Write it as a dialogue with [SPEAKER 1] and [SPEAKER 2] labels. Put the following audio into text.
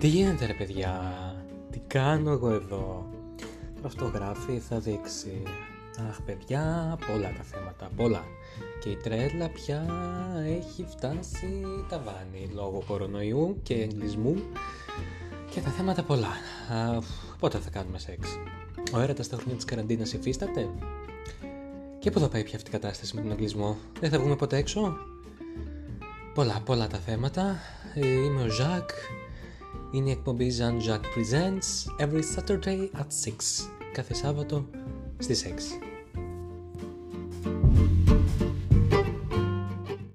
[SPEAKER 1] Τι γίνεται ρε παιδιά, τι κάνω εγώ εδώ; Αυτό γράφει, θα δείξει. Αχ παιδιά, πολλά τα θέματα, πολλά. Και η τρέλα πια έχει φτάσει τα βάνη λόγω κορονοϊού και εγκλισμού και τα θέματα πολλά. Α, πότε θα κάνουμε σεξ; Ο έρωτας στα χρόνια της καραντίνας υφίσταται; Και πού θα πάει πια αυτή η κατάσταση με τον εγκλισμό; Δεν θα βγούμε ποτέ έξω; Πολλά, πολλά τα θέματα. Ε, είμαι ο Ζακ. Είναι η εκπομπή Jean Jacques Presents every Saturday at 6. Κάθε Σάββατο στις 6.